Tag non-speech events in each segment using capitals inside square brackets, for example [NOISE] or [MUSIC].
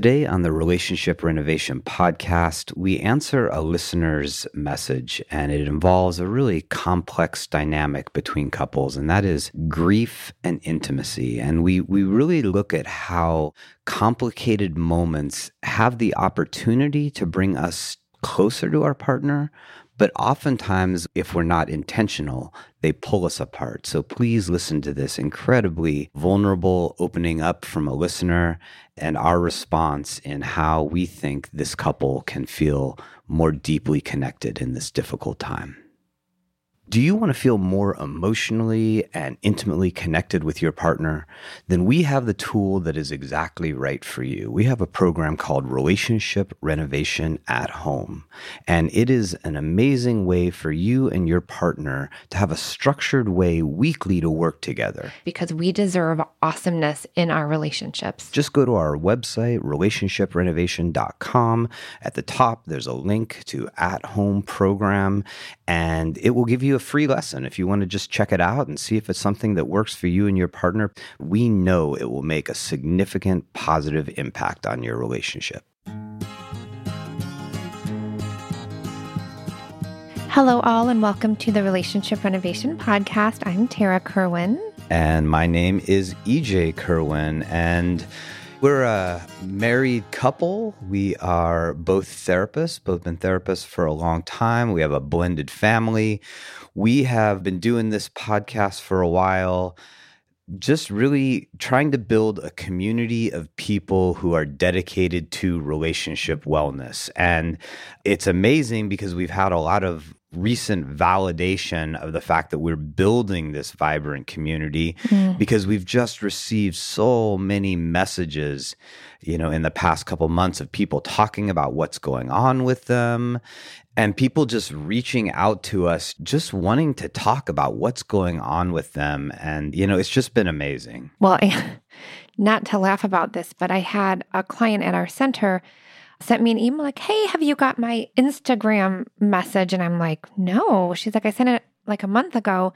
Today on the Relationship Renovation podcast, we answer a listener's message, and it involves a really complex dynamic between couples, and that is grief and intimacy. And we, we really look at how complicated moments have the opportunity to bring us closer to our partner, but oftentimes, if we're not intentional, they pull us apart. So please listen to this incredibly vulnerable opening up from a listener and our response in how we think this couple can feel more deeply connected in this difficult time. Do you want to feel more emotionally and intimately connected with your partner? Then we have the tool that is exactly right for you. We have a program called Relationship Renovation at Home. And it is an amazing way for you and your partner to have a structured way weekly to work together. Because we deserve awesomeness in our relationships. Just go to our website, relationshiprenovation.com. At the top, there's a link to At Home Program, and it will give you a free lesson. If you want to just check it out and see if it's something that works for you and your partner, we know it will make a significant positive impact on your relationship. Hello, all, and welcome to the Relationship Renovation Podcast. I'm Tarah Kerwin. And my name is EJ Kerwin. And we're a married couple. We are both therapists, both been therapists for a long time. We have a blended family. We have been doing this podcast for a while, just really trying to build a community of people who are dedicated to relationship wellness. And it's amazing because we've had a lot of recent validation of the fact that we're building this vibrant community mm. because we've just received so many messages you know in the past couple months of people talking about what's going on with them and people just reaching out to us just wanting to talk about what's going on with them and you know it's just been amazing well [LAUGHS] not to laugh about this but i had a client at our center sent me an email like, Hey, have you got my Instagram message? And I'm like, No. She's like, I sent it like a month ago.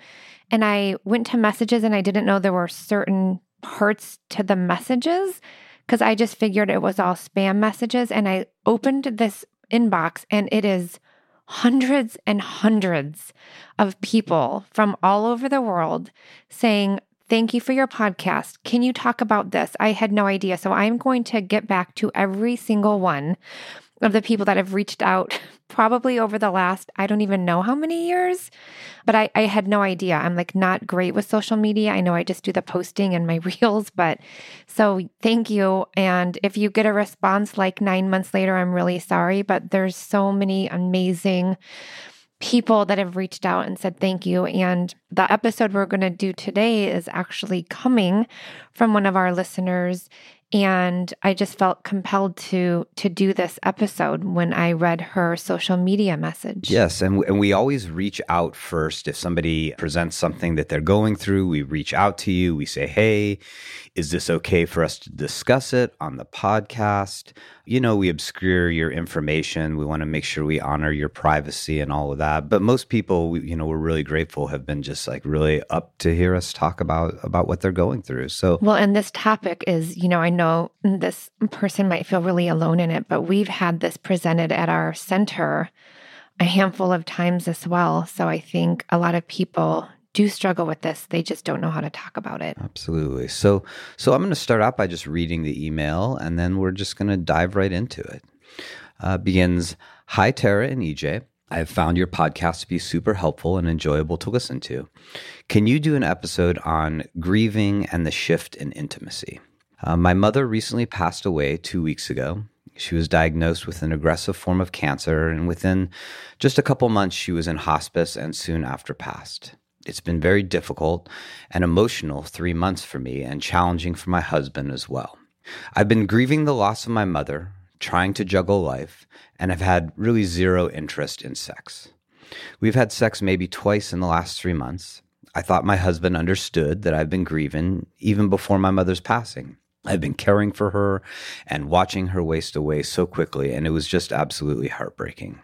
And I went to messages and I didn't know there were certain parts to the messages because I just figured it was all spam messages. And I opened this inbox and it is hundreds and hundreds of people from all over the world saying, Thank you for your podcast. Can you talk about this? I had no idea. So I'm going to get back to every single one of the people that have reached out [LAUGHS] probably over the last, I don't even know how many years, but I, I had no idea. I'm like not great with social media. I know I just do the posting and my [LAUGHS] reels, but so thank you. And if you get a response like nine months later, I'm really sorry, but there's so many amazing people that have reached out and said thank you. And the episode we're going to do today is actually coming from one of our listeners and I just felt compelled to to do this episode when I read her social media message. Yes, and and we always reach out first if somebody presents something that they're going through, we reach out to you, we say, "Hey, is this okay for us to discuss it on the podcast?" You know, we obscure your information. We want to make sure we honor your privacy and all of that. But most people, we, you know, we're really grateful have been just like really up to hear us talk about about what they're going through. So Well, and this topic is, you know, I know know this person might feel really alone in it, but we've had this presented at our center a handful of times as well. So I think a lot of people do struggle with this. They just don't know how to talk about it. Absolutely. So so I'm going to start out by just reading the email and then we're just going to dive right into it. Uh, begins Hi Tarah and EJ. I have found your podcast to be super helpful and enjoyable to listen to. Can you do an episode on grieving and the shift in intimacy? Uh, my mother recently passed away two weeks ago. She was diagnosed with an aggressive form of cancer, and within just a couple months, she was in hospice and soon after passed. It's been very difficult and emotional three months for me and challenging for my husband as well. I've been grieving the loss of my mother, trying to juggle life, and have had really zero interest in sex. We've had sex maybe twice in the last three months. I thought my husband understood that I've been grieving even before my mother's passing. I've been caring for her and watching her waste away so quickly, and it was just absolutely heartbreaking.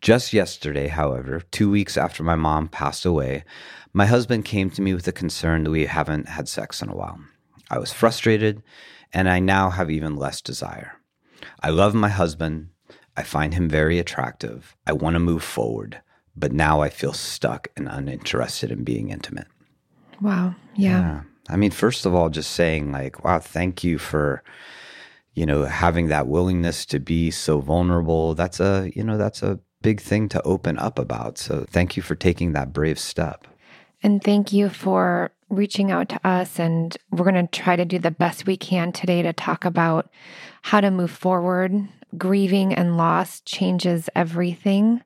Just yesterday, however, two weeks after my mom passed away, my husband came to me with a concern that we haven't had sex in a while. I was frustrated, and I now have even less desire. I love my husband. I find him very attractive. I want to move forward, but now I feel stuck and uninterested in being intimate. Wow. Yeah. yeah. I mean, first of all, just saying, like, wow, thank you for, you know, having that willingness to be so vulnerable. That's a, you know, that's a big thing to open up about. So thank you for taking that brave step. And thank you for reaching out to us. And we're going to try to do the best we can today to talk about how to move forward. Grieving and loss changes everything.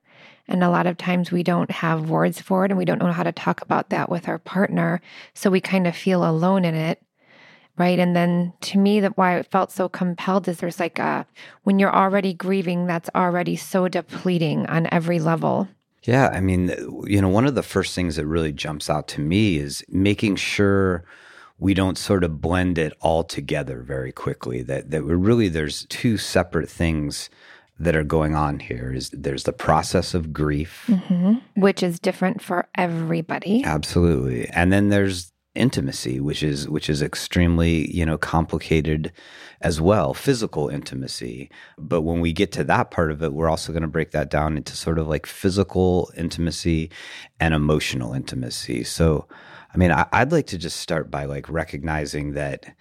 And a lot of times we don't have words for it and we don't know how to talk about that with our partner. So we kind of feel alone in it. Right. And then to me, that why it felt so compelled is there's like a, when you're already grieving, that's already so depleting on every level. Yeah. I mean, you know, one of the first things that really jumps out to me is making sure we don't sort of blend it all together very quickly. That that we're really there's two separate things that are going on here. Is there's the process of grief, mm-hmm. which is different for everybody. Absolutely, and then there's intimacy, which is which is extremely you know complicated as well, physical intimacy. But when we get to that part of it, we're also going to break that down into sort of like physical intimacy and emotional intimacy. So I mean, I, would like to just start by like recognizing that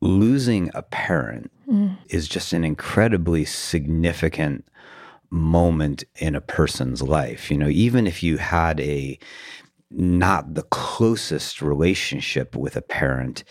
losing a parent mm. is just an incredibly significant moment in a person's life. You know, even if you had a not the closest relationship with a parent,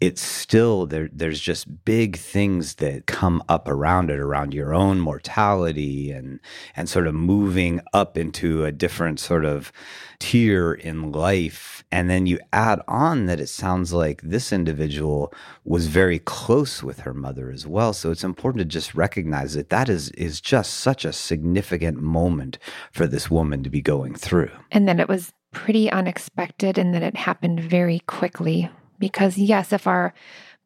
it's still there. There's just big things that come up around it, around your own mortality and and sort of moving up into a different sort of tier in life. And then you add on that it sounds like this individual was very close with her mother as well. So it's important to just recognize that that is is just such a significant moment for this woman to be going through. And then it was pretty unexpected and that it happened very quickly. Because, yes, if our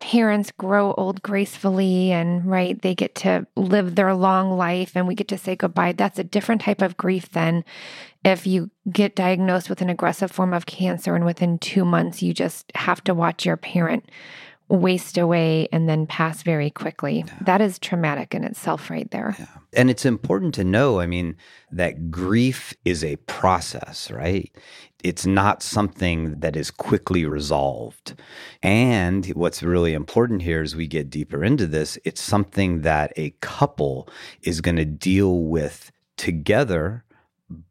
parents grow old gracefully and right they get to live their long life and we get to say goodbye that's a different type of grief than if you get diagnosed with an aggressive form of cancer and within 2 months you just have to watch your parent waste away and then pass very quickly. Yeah. That is traumatic in itself, right there. Yeah. And it's important to know, I mean, that grief is a process, right? It's not something that is quickly resolved. And what's really important here as we get deeper into this, it's something that a couple is going to deal with together,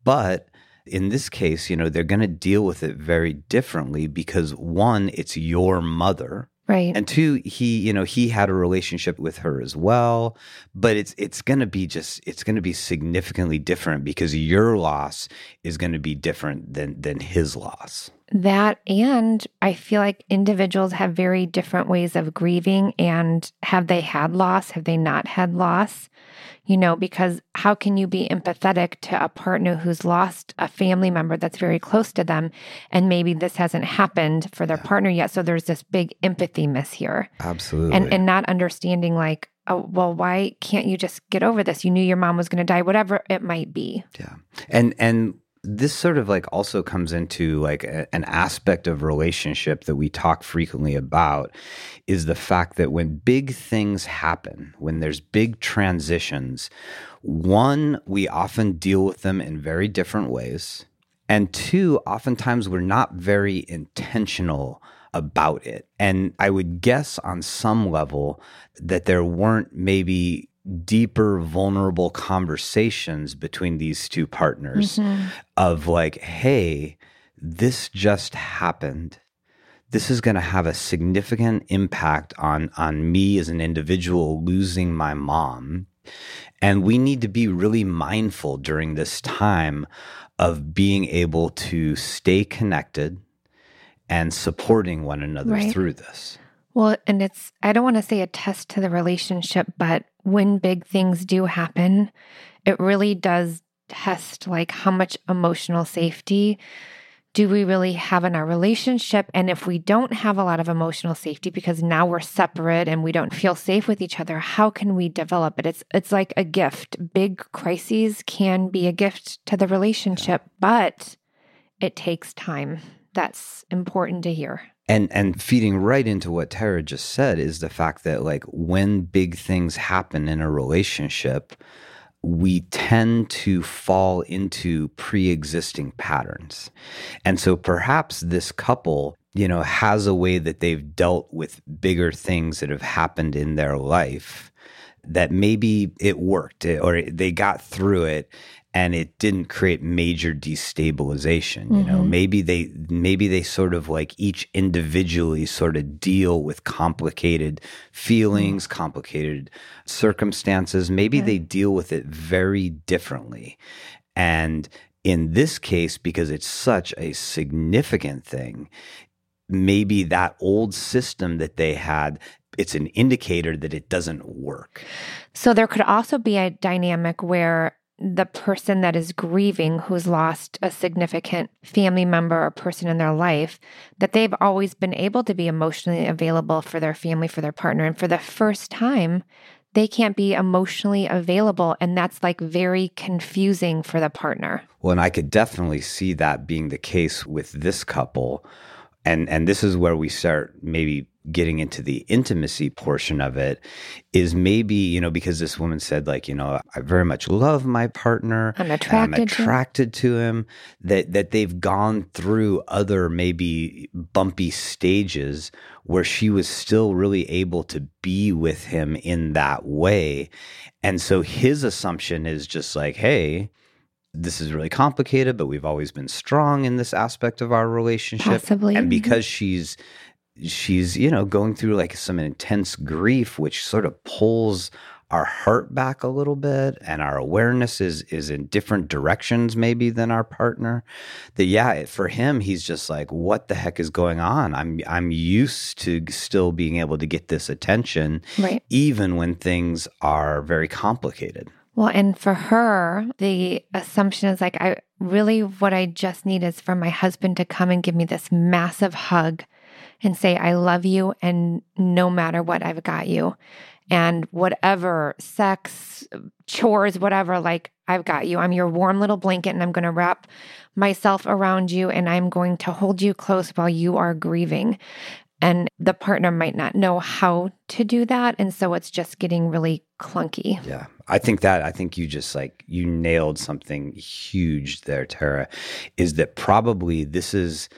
but in this case, you know, they're going to deal with it very differently because one, it's your mother Right. And two, he, you know, he had a relationship with her as well, but it's it's to be just it's to be significantly different because your loss is to be different than than his loss. That and I feel like individuals have very different ways of grieving and have they had loss, have they not had loss? you know, because how can you be empathetic to a partner who's lost a family member that's very close to them and maybe this hasn't happened for their yeah. partner yet so there's this big empathy miss here. Absolutely. And and not understanding like oh, well, why can't you just get over this? You knew your mom was going to die, whatever it might be. Yeah. And and this sort of like also comes into like a, an aspect of relationship that we talk frequently about is the fact that when big things happen, when there's big transitions, one, we often deal with them in very different ways. And two, oftentimes we're not very intentional about it. And I would guess on some level that there weren't maybe deeper vulnerable conversations between these two partners mm-hmm. of like hey this just happened this is going to have a significant impact on on me as an individual losing my mom and we need to be really mindful during this time of being able to stay connected and supporting one another right. through this well, and it's, I don't want to say a test to the relationship, but when big things do happen, it really does test like how much emotional safety do we really have in our relationship? And if we don't have a lot of emotional safety because now we're separate and we don't feel safe with each other, how can we develop it? It's it's like a gift. Big crises can be a gift to the relationship, but it takes time. That's important to hear. And and feeding right into what Tarah just said is the fact that like when big things happen in a relationship, we tend to fall into pre-existing patterns. And so perhaps this couple, you know, has a way that they've dealt with bigger things that have happened in their life that maybe it worked or they got through it and it didn't create major destabilization you know mm-hmm. maybe they maybe they sort of like each individually sort of deal with complicated feelings mm. complicated circumstances maybe they deal with it very differently and in this case because it's such a significant thing maybe that old system that they had it's an indicator that it doesn't work. So there could also be a dynamic where the person that is grieving who's lost a significant family member or person in their life that they've always been able to be emotionally available for their family for their partner. And for the first time they can't be emotionally available. And that's like very confusing for the partner. Well and i could definitely see that being the case with this couple and and this is where we start maybe getting into the intimacy portion of it is maybe you know because this woman said like you know i very much love my partner. I'm attracted, I'm attracted to, him. That that they've gone through other maybe bumpy stages where she was still really able to be with him in that way. And so his assumption is just like hey this is really complicated, but we've always been strong in this aspect of our relationship. Possibly. And mm-hmm. because she's she's, you know, going through like some intense grief, which sort of pulls our heart back a little bit and our awareness is is in different directions maybe than our partner that yeah for him he's just like what the heck is going on i'm i'm used to still being able to get this attention right. even when things are very complicated well, and for her, the assumption is like, I really, what I just need is for my husband to come and give me this massive hug and say, I love you. And no matter what, I've got you. And whatever sex, chores, whatever, like, I've got you. I'm your warm little blanket and I'm going to wrap myself around you and I'm going to hold you close while you are grieving. And the partner might not know how to do that. And so it's just getting really clunky. Yeah. I think that, I think you just like, you nailed something huge there, Tarah, is that probably this is,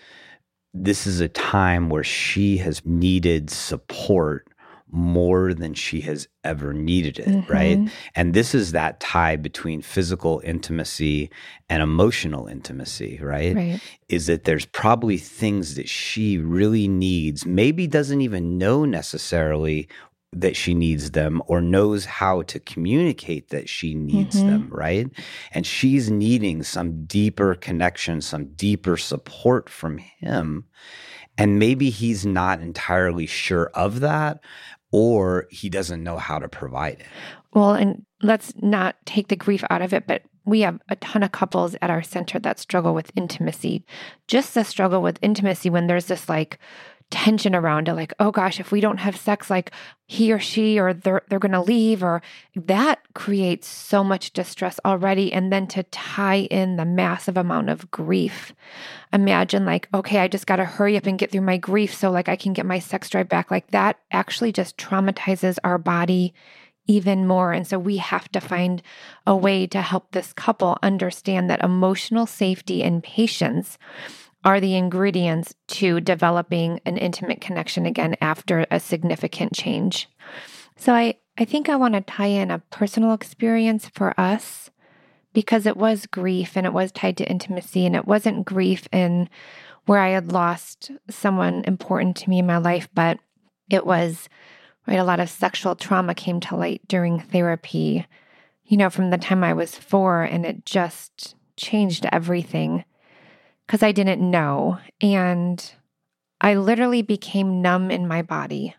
this is a time where she has needed support more than she has ever needed it, mm-hmm. right? And this is that tie between physical intimacy and emotional intimacy, right? right? Is that there's probably things that she really needs, maybe doesn't even know necessarily that she needs them or knows how to communicate that she needs mm-hmm. them, right? And she's needing some deeper connection, some deeper support from him. And maybe he's not entirely sure of that or he doesn't know how to provide it. Well, and let's not take the grief out of it, but we have a ton of couples at our center that struggle with intimacy. Just the struggle with intimacy when there's this like tension around it like oh gosh if we don't have sex like he or she or they're they're going to leave or that creates so much distress already and then to tie in the massive amount of grief imagine like okay I just got to hurry up and get through my grief so like I can get my sex drive back like that actually just traumatizes our body even more. And so we have to find a way to help this couple understand that emotional safety and patience are the ingredients to developing an intimate connection again after a significant change. So I, I think I want to tie in a personal experience for us because it was grief and it was tied to intimacy and it wasn't grief in where I had lost someone important to me in my life, but it was right a lot of sexual trauma came to light during therapy, you know, from the time I was 4 and it just changed everything because I didn't know. And I literally became numb in my body.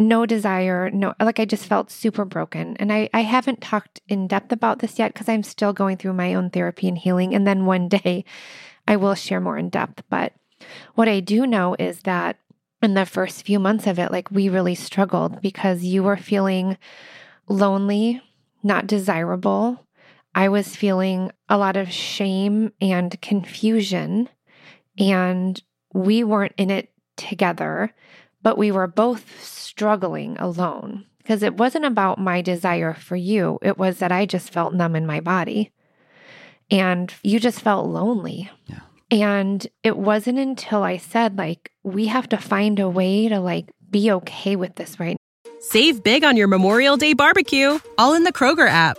No desire, no, like I just felt super broken. And I, I haven't talked in depth about this yet because I'm still going through my own therapy and healing. And then one [LAUGHS] day I will share more in depth. But what I do know is that in the first few months of it, like we really struggled because you were feeling lonely, not desirable, I was feeling a lot of shame and confusion, and we weren't in it together, but we were both struggling alone because it wasn't about my desire for you. It was that I just felt numb in my body and you just felt lonely. Yeah. And it wasn't until I said, like, we have to find a way to like be okay with this right Save big on your Memorial Day barbecue, all in the Kroger app.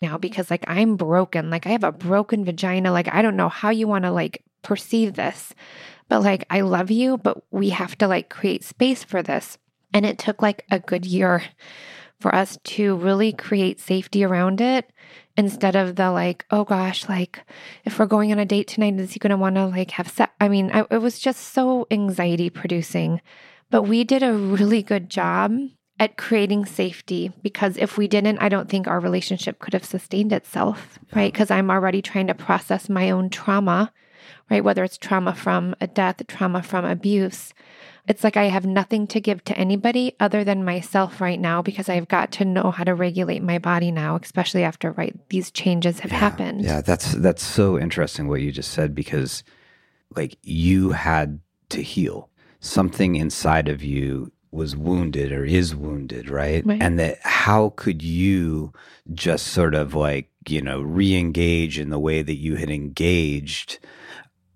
Now mm-hmm. because like I'm broken. Like I have a broken vagina. Like I don't know how you want to like perceive this, but like I love you, but we have to like create space for this. And it took like a good year for us to really create safety around it instead of the like, oh gosh, like if we're going on a date tonight, is he going to want to like have sex? I mean, I, it was just so anxiety producing. But we did a really good job at creating safety because if we didn't, I don't think our relationship could have sustained itself, right? Because I'm already trying to process my own trauma, right? Whether it's trauma from a death, trauma from abuse. It's like I have nothing to give to anybody other than myself right now because I've got to know how to regulate my body now, especially after right these changes have yeah, happened. Yeah, that's that's so interesting what you just said because like you had to heal. Something inside of you was wounded or is wounded, right? Right. And that how could you just sort of like, you know, re-engage in the way that you had engaged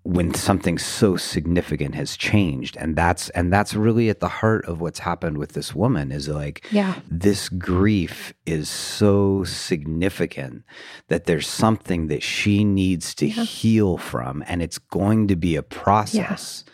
when something so significant has changed and that's and that's really at the heart of what's happened with this woman is like Yeah. this grief is so significant that there's something that she needs to Yeah. heal from and it's going to be a process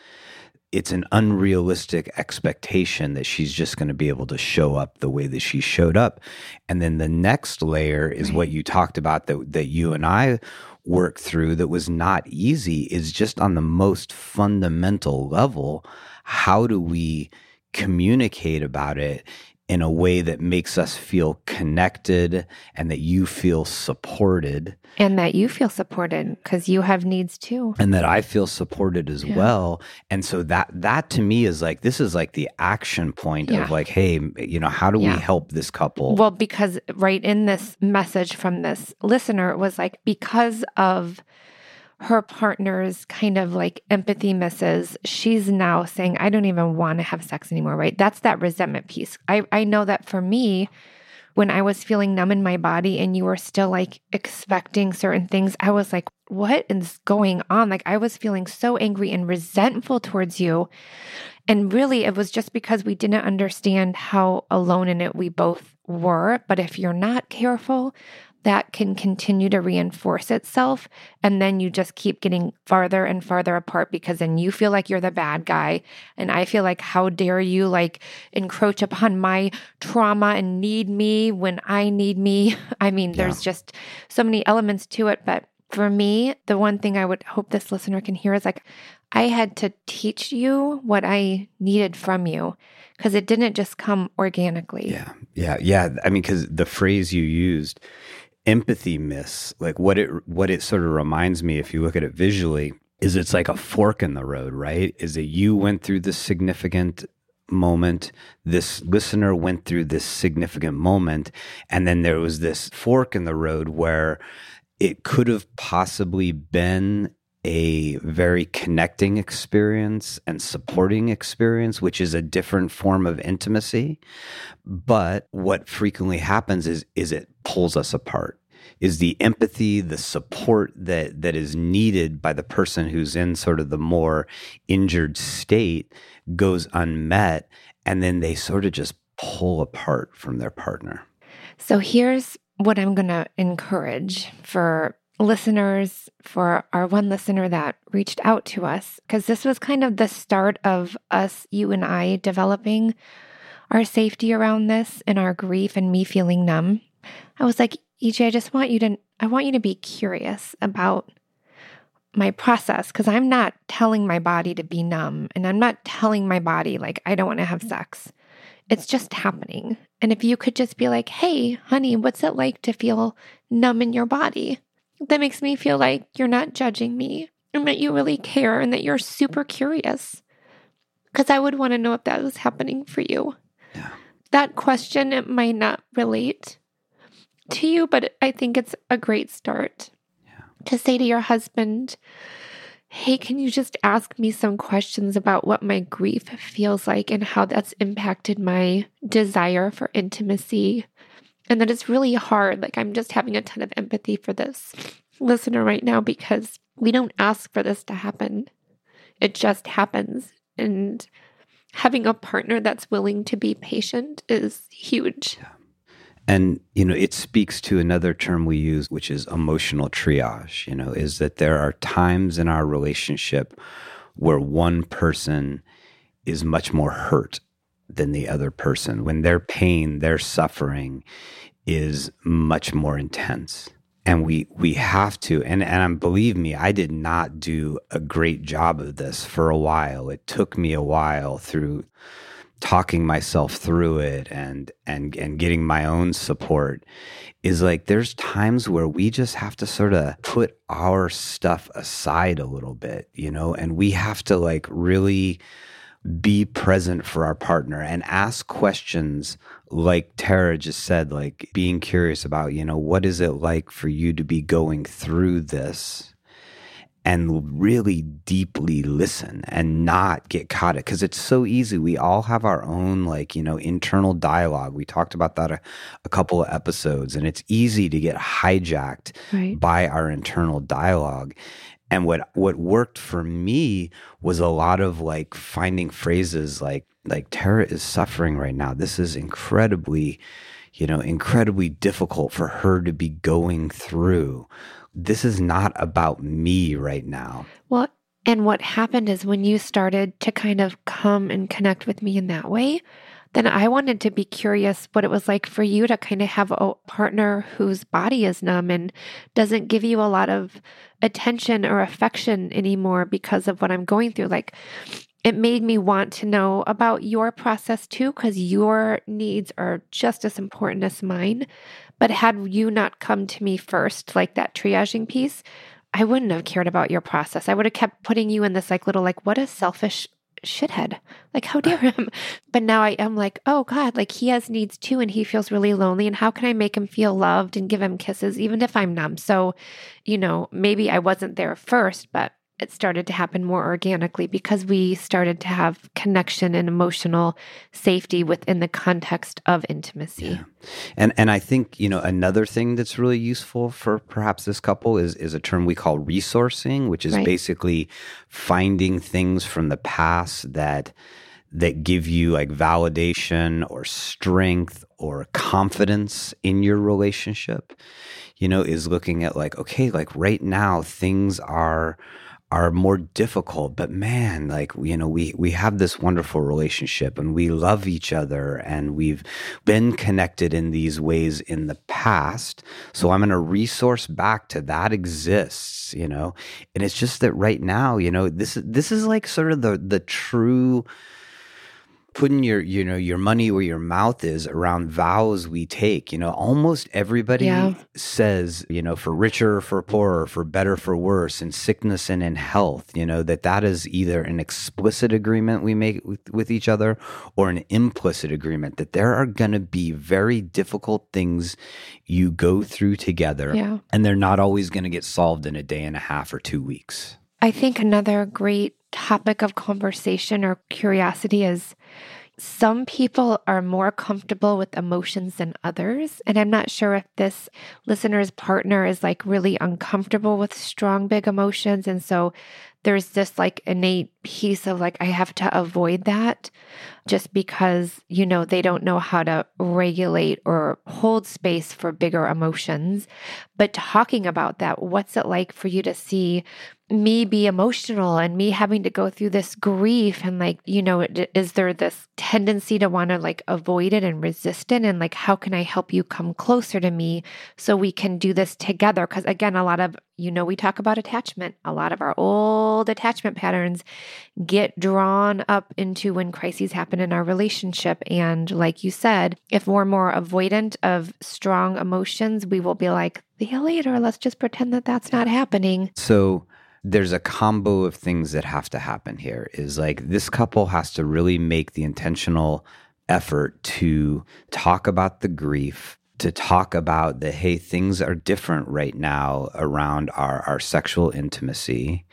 it's an unrealistic expectation that she's just going to be able to show up the way that she showed up. And then the next layer is Right. what you talked about that that you and I worked through that was not easy is just on the most fundamental level how do we communicate about it in a way that makes us feel connected and that you feel supported And that you feel supported because you have needs too. and that I feel supported as Yeah. well. And so that that to me is like this is like the action point Yeah. of like, hey, you know, how do Yeah. we help this couple? Well, because right in this message from this listener, it was like because of her partner's kind of like empathy misses, she's now saying, I don't even want to have sex anymore, right? That's that resentment piece. I, I know that for me, when I was feeling numb in my body and you were still like expecting certain things, I was like, what is going on? Like I was feeling so angry and resentful towards you. And really, it was just because we didn't understand how alone in it we both were. But if you're not careful, that can continue to reinforce itself. And then you just keep getting farther and farther apart because then you feel like you're the bad guy. And I feel like, how dare you like encroach upon my trauma and need me when I need me? [LAUGHS] I mean, there's just so many elements to it. But for me, the one thing I would hope this listener can hear is like, I had to teach you what I needed from you because it didn't just come organically. yeah, yeah, yeah. I mean, because the phrase you used, empathy miss, like what it what it sort of reminds me, if you look at it visually, is it's like a fork in the road, right? Is that you went through this significant moment this listener went through this significant moment and then there was this fork in the road where it could have possibly been a very connecting experience and supporting experience, which is a different form of intimacy. But what frequently happens is is it pulls us apart. Is the empathy, the support that that is needed by the person who's in sort of the more injured state goes unmet, and then they sort of just pull apart from their partner. So here's what I'm going to encourage for listeners, for our one listener that reached out to us, because this was kind of the start of us, you and I, developing our safety around this and our grief and me feeling numb. I was like, EJ, I just want you to, I want you to be curious about my process because I'm not telling my body to be numb and I'm not telling my body like I don't want to have sex. It's just happening. And if you could just be like, hey, honey, what's it like to feel numb in your body? That makes me feel like you're not judging me and that you really care and that you're super curious. Because I would want to know if that was happening for you. Yeah. That question, it might not relate to you, but I think it's a great start Yeah. to say to your husband, Hey, can you just ask me some questions about what my grief feels like and how that's impacted my desire for intimacy? And that it's really hard. Like, I'm just having a ton of empathy for this listener right now because we don't ask for this to happen. It just happens. And having a partner that's willing to be patient is huge. And, you know, it speaks to another term we use, which is emotional triage, you know, is that there are times in our relationship where one person is much more hurt than the other person, when their pain, their suffering is much more intense. And we we have to, and and um, believe me, I did not do a great job of this for a while. It took me a while through talking myself through it and and and getting my own support is like there's times where we just have to sort of put our stuff aside a little bit you know and we have to like really be present for our partner and ask questions like Tarah just said like being curious about you know what is it like for you to be going through this and really deeply listen and not get caught it because it's so easy. We all have our own like you know internal dialogue. We talked about that a, a couple of episodes and it's easy to get hijacked Right. by our internal dialogue. And what what worked for me was a lot of like finding phrases like like Tarah is suffering right now. This is incredibly you know incredibly difficult for her to be going through this is not about me right now. Well, and what happened is when you started to kind of come and connect with me in that way, then I wanted to be curious what it was like for you to kind of have a partner whose body is numb and doesn't give you a lot of attention or affection anymore because of what I'm going through. Like, it made me want to know about your process too, because your needs are just as important as mine. But had you not come to me first, like that triaging piece, I wouldn't have cared about your process. I would have kept putting you in this like little, like, what a selfish shithead. Like, how dare him? [LAUGHS] But now I am like, oh God, like he has needs too, and he feels really lonely. And how can I make him feel loved and give him kisses, even if I'm numb? So, you know, maybe I wasn't there first, but it started to happen more organically because we started to have connection and emotional safety within the context of intimacy. Yeah. And and I think, you know, another thing that's really useful for perhaps this couple is is a term we call resourcing, which is Right. basically finding things from the past that that give you like validation or strength or confidence in your relationship. You know, is looking at like, okay, like right now things are are more difficult but man like you know we we have this wonderful relationship and we love each other and we've been connected in these ways in the past. So i'm going to resource back to that exists you know? And it's just that right now you know this this is like sort of the the true putting your you know your money where your mouth is around vows we take you know almost everybody Yeah. says you know for richer for poorer for better for worse in sickness and in health you know that that is either an explicit agreement we make with, with each other or an implicit agreement that there are going to be very difficult things you go through together Yeah. and they're not always going to get solved in a day and a half or two weeks I think another great topic of conversation or curiosity is some people are more comfortable with emotions than others. And I'm not sure if this listener's partner is like really uncomfortable with strong, big emotions. And so there's this like innate piece of like, I have to avoid that just because, you know, they don't know how to regulate or hold space for bigger emotions. But talking about that, what's it like for you to see me be emotional and me having to go through this grief and like you know is there this tendency to want to like avoid it and resist it and like how can i help you come closer to me so we can do this together because again a lot of you know, we talk about attachment. A lot of our old attachment patterns get drawn up into when crises happen in our relationship. And like you said, if we're more avoidant of strong emotions, we will be like, see you later. Let's just pretend that that's not happening. So there's a combo of things that have to happen here is like this couple has to really make the intentional effort to talk about the grief to talk about the hey things are different right now around our our sexual intimacy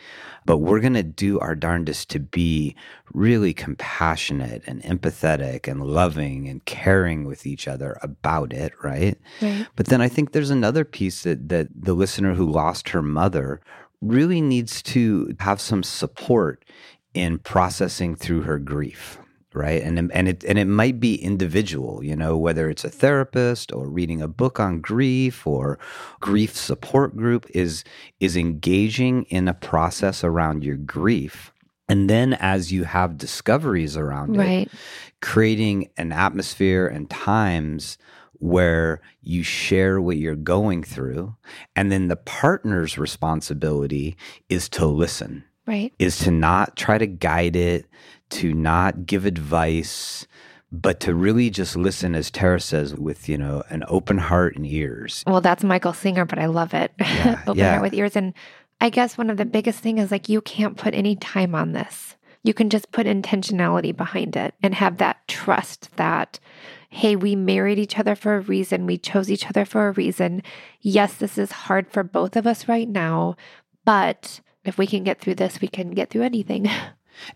but we're going to do our darndest to be really compassionate and empathetic and loving and caring with each other about it right, right. but then i think there's another piece that that the listener who lost her mother really needs to have some support in processing through her grief right and and it and it might be individual you know whether it's a therapist or reading a book on grief or grief support group is is engaging in a process around your grief and then as you have discoveries around right. it creating an atmosphere and times where you share what you're going through and then the partner's responsibility is to listen right. is to not try to guide it to not give advice but to really just listen as tarah says with you know an open heart and ears. Well that's michael singer but i love it. Yeah, [LAUGHS] open yeah. heart with ears. And i guess one of the biggest thing is like you can't put any time on this. You can just put intentionality behind it and have that trust that hey we married each other for a reason we chose each other for a reason yes this is hard for both of us right now but if we can get through this we can get through anything [LAUGHS]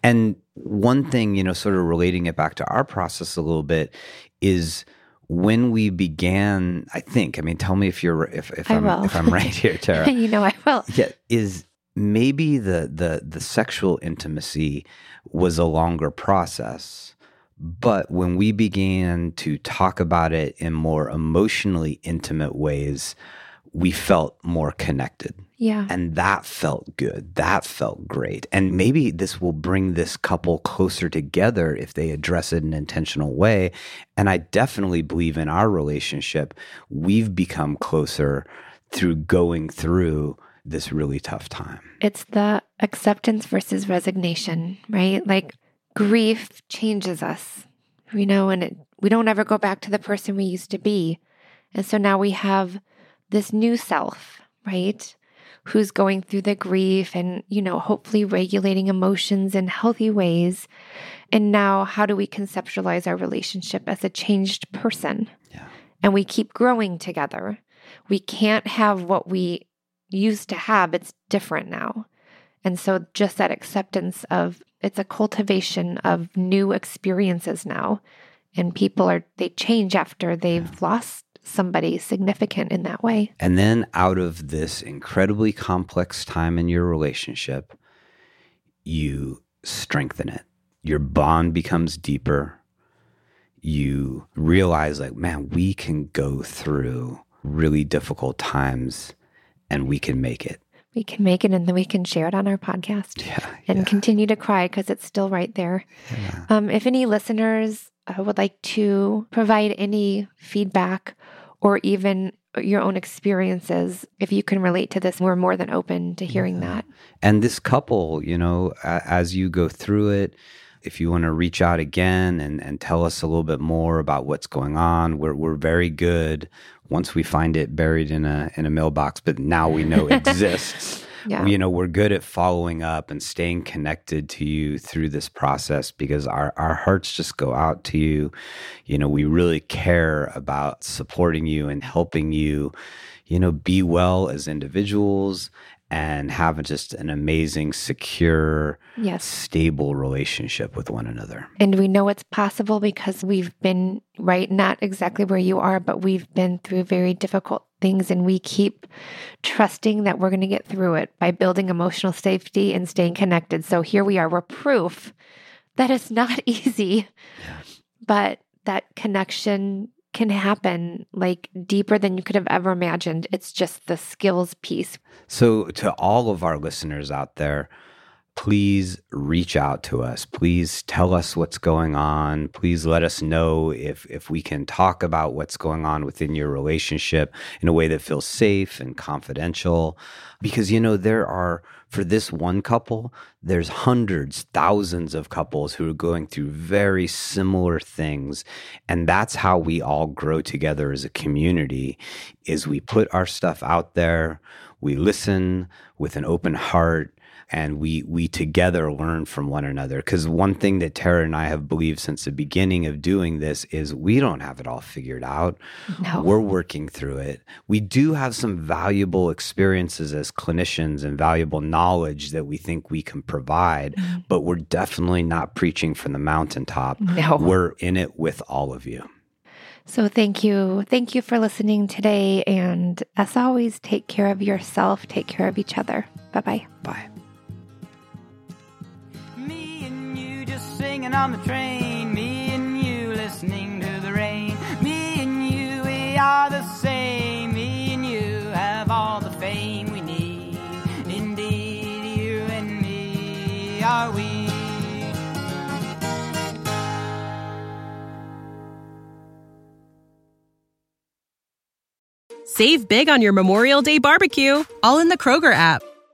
And one thing, you know, sort of relating it back to our process a little bit is when we began, I think, I mean, tell me if you're if, if I am if I'm right here, [LAUGHS] Tarah. you know I will. Yeah, is maybe the the the sexual intimacy was a longer process. But when we began to talk about it in more emotionally intimate ways, we felt more connected. Yeah. And that felt good. That felt great. And maybe this will bring this couple closer together if they address it in an intentional way. And I definitely believe in our relationship, we've become closer through going through this really tough time. It's the acceptance versus resignation, right? Like grief changes us, you know, and it, we don't ever go back to the person we used to be. And so now we have this new self, right? Who's going through the grief and, you know, hopefully regulating emotions in healthy ways. And now, how do we conceptualize our relationship as a changed person? Yeah. And we keep growing together. We can't have what we used to have, it's different now. And so, just that acceptance of it's a cultivation of new experiences now. And people are, they change after they've lost somebody significant in that way. And then out of this incredibly complex time in your relationship, you strengthen it. Your bond becomes deeper. You realize, like, man, we can go through really difficult times and we can make it. We can make it and then we can share it on our podcast yeah, and yeah. continue to cry because it's still right there. Yeah. Um, if any listeners uh, would like to provide any feedback or even your own experiences, if you can relate to this, we're more than open to hearing that. And this couple, you know, as you go through it, if you want to reach out again and, and tell us a little bit more about what's going on, we're, we're very good once we find it buried in a in a mailbox, but now we know it [LAUGHS] exists yeah. you know, we're good at following up and staying connected to you through this process because our, our hearts just go out to you. You know, we really care about supporting you and helping you, you know, be well as individuals and have just an amazing, secure, yes. stable relationship with one another. And we know it's possible because we've been right, not exactly where you are, but we've been through very difficult things and we keep trusting that we're going to get through it by building emotional safety and staying connected. So here we are, we're proof that it's not [LAUGHS] easy, yeah. but that connection can happen like deeper than you could have ever imagined. It's just the skills piece. So, to all of our listeners out there, please reach out to us. Please tell us what's going on. Please let us know if if we can talk about what's going on within your relationship in a way that feels safe and confidential because you know there are for this one couple there's hundreds thousands of couples who are going through very similar things. And that's how we all grow together as a community is we put our stuff out there we listen with an open heart and we we together learn from one another because one thing that tarah and i have believed since the beginning of doing this is we don't have it all figured out No. we're working through it we do have some valuable experiences as clinicians and valuable knowledge that we think we can provide mm-hmm. but we're definitely not preaching from the mountaintop No. we're in it with all of you So thank you. Thank you for listening today. And as always, take care of yourself, take care of each other. Bye bye bye. On the train. Me and you listening to the rain. Me and you, we are the same. Me and you have all the fame we need. Indeed, you and me are we. Save big on your Memorial Day barbecue, all in the Kroger app.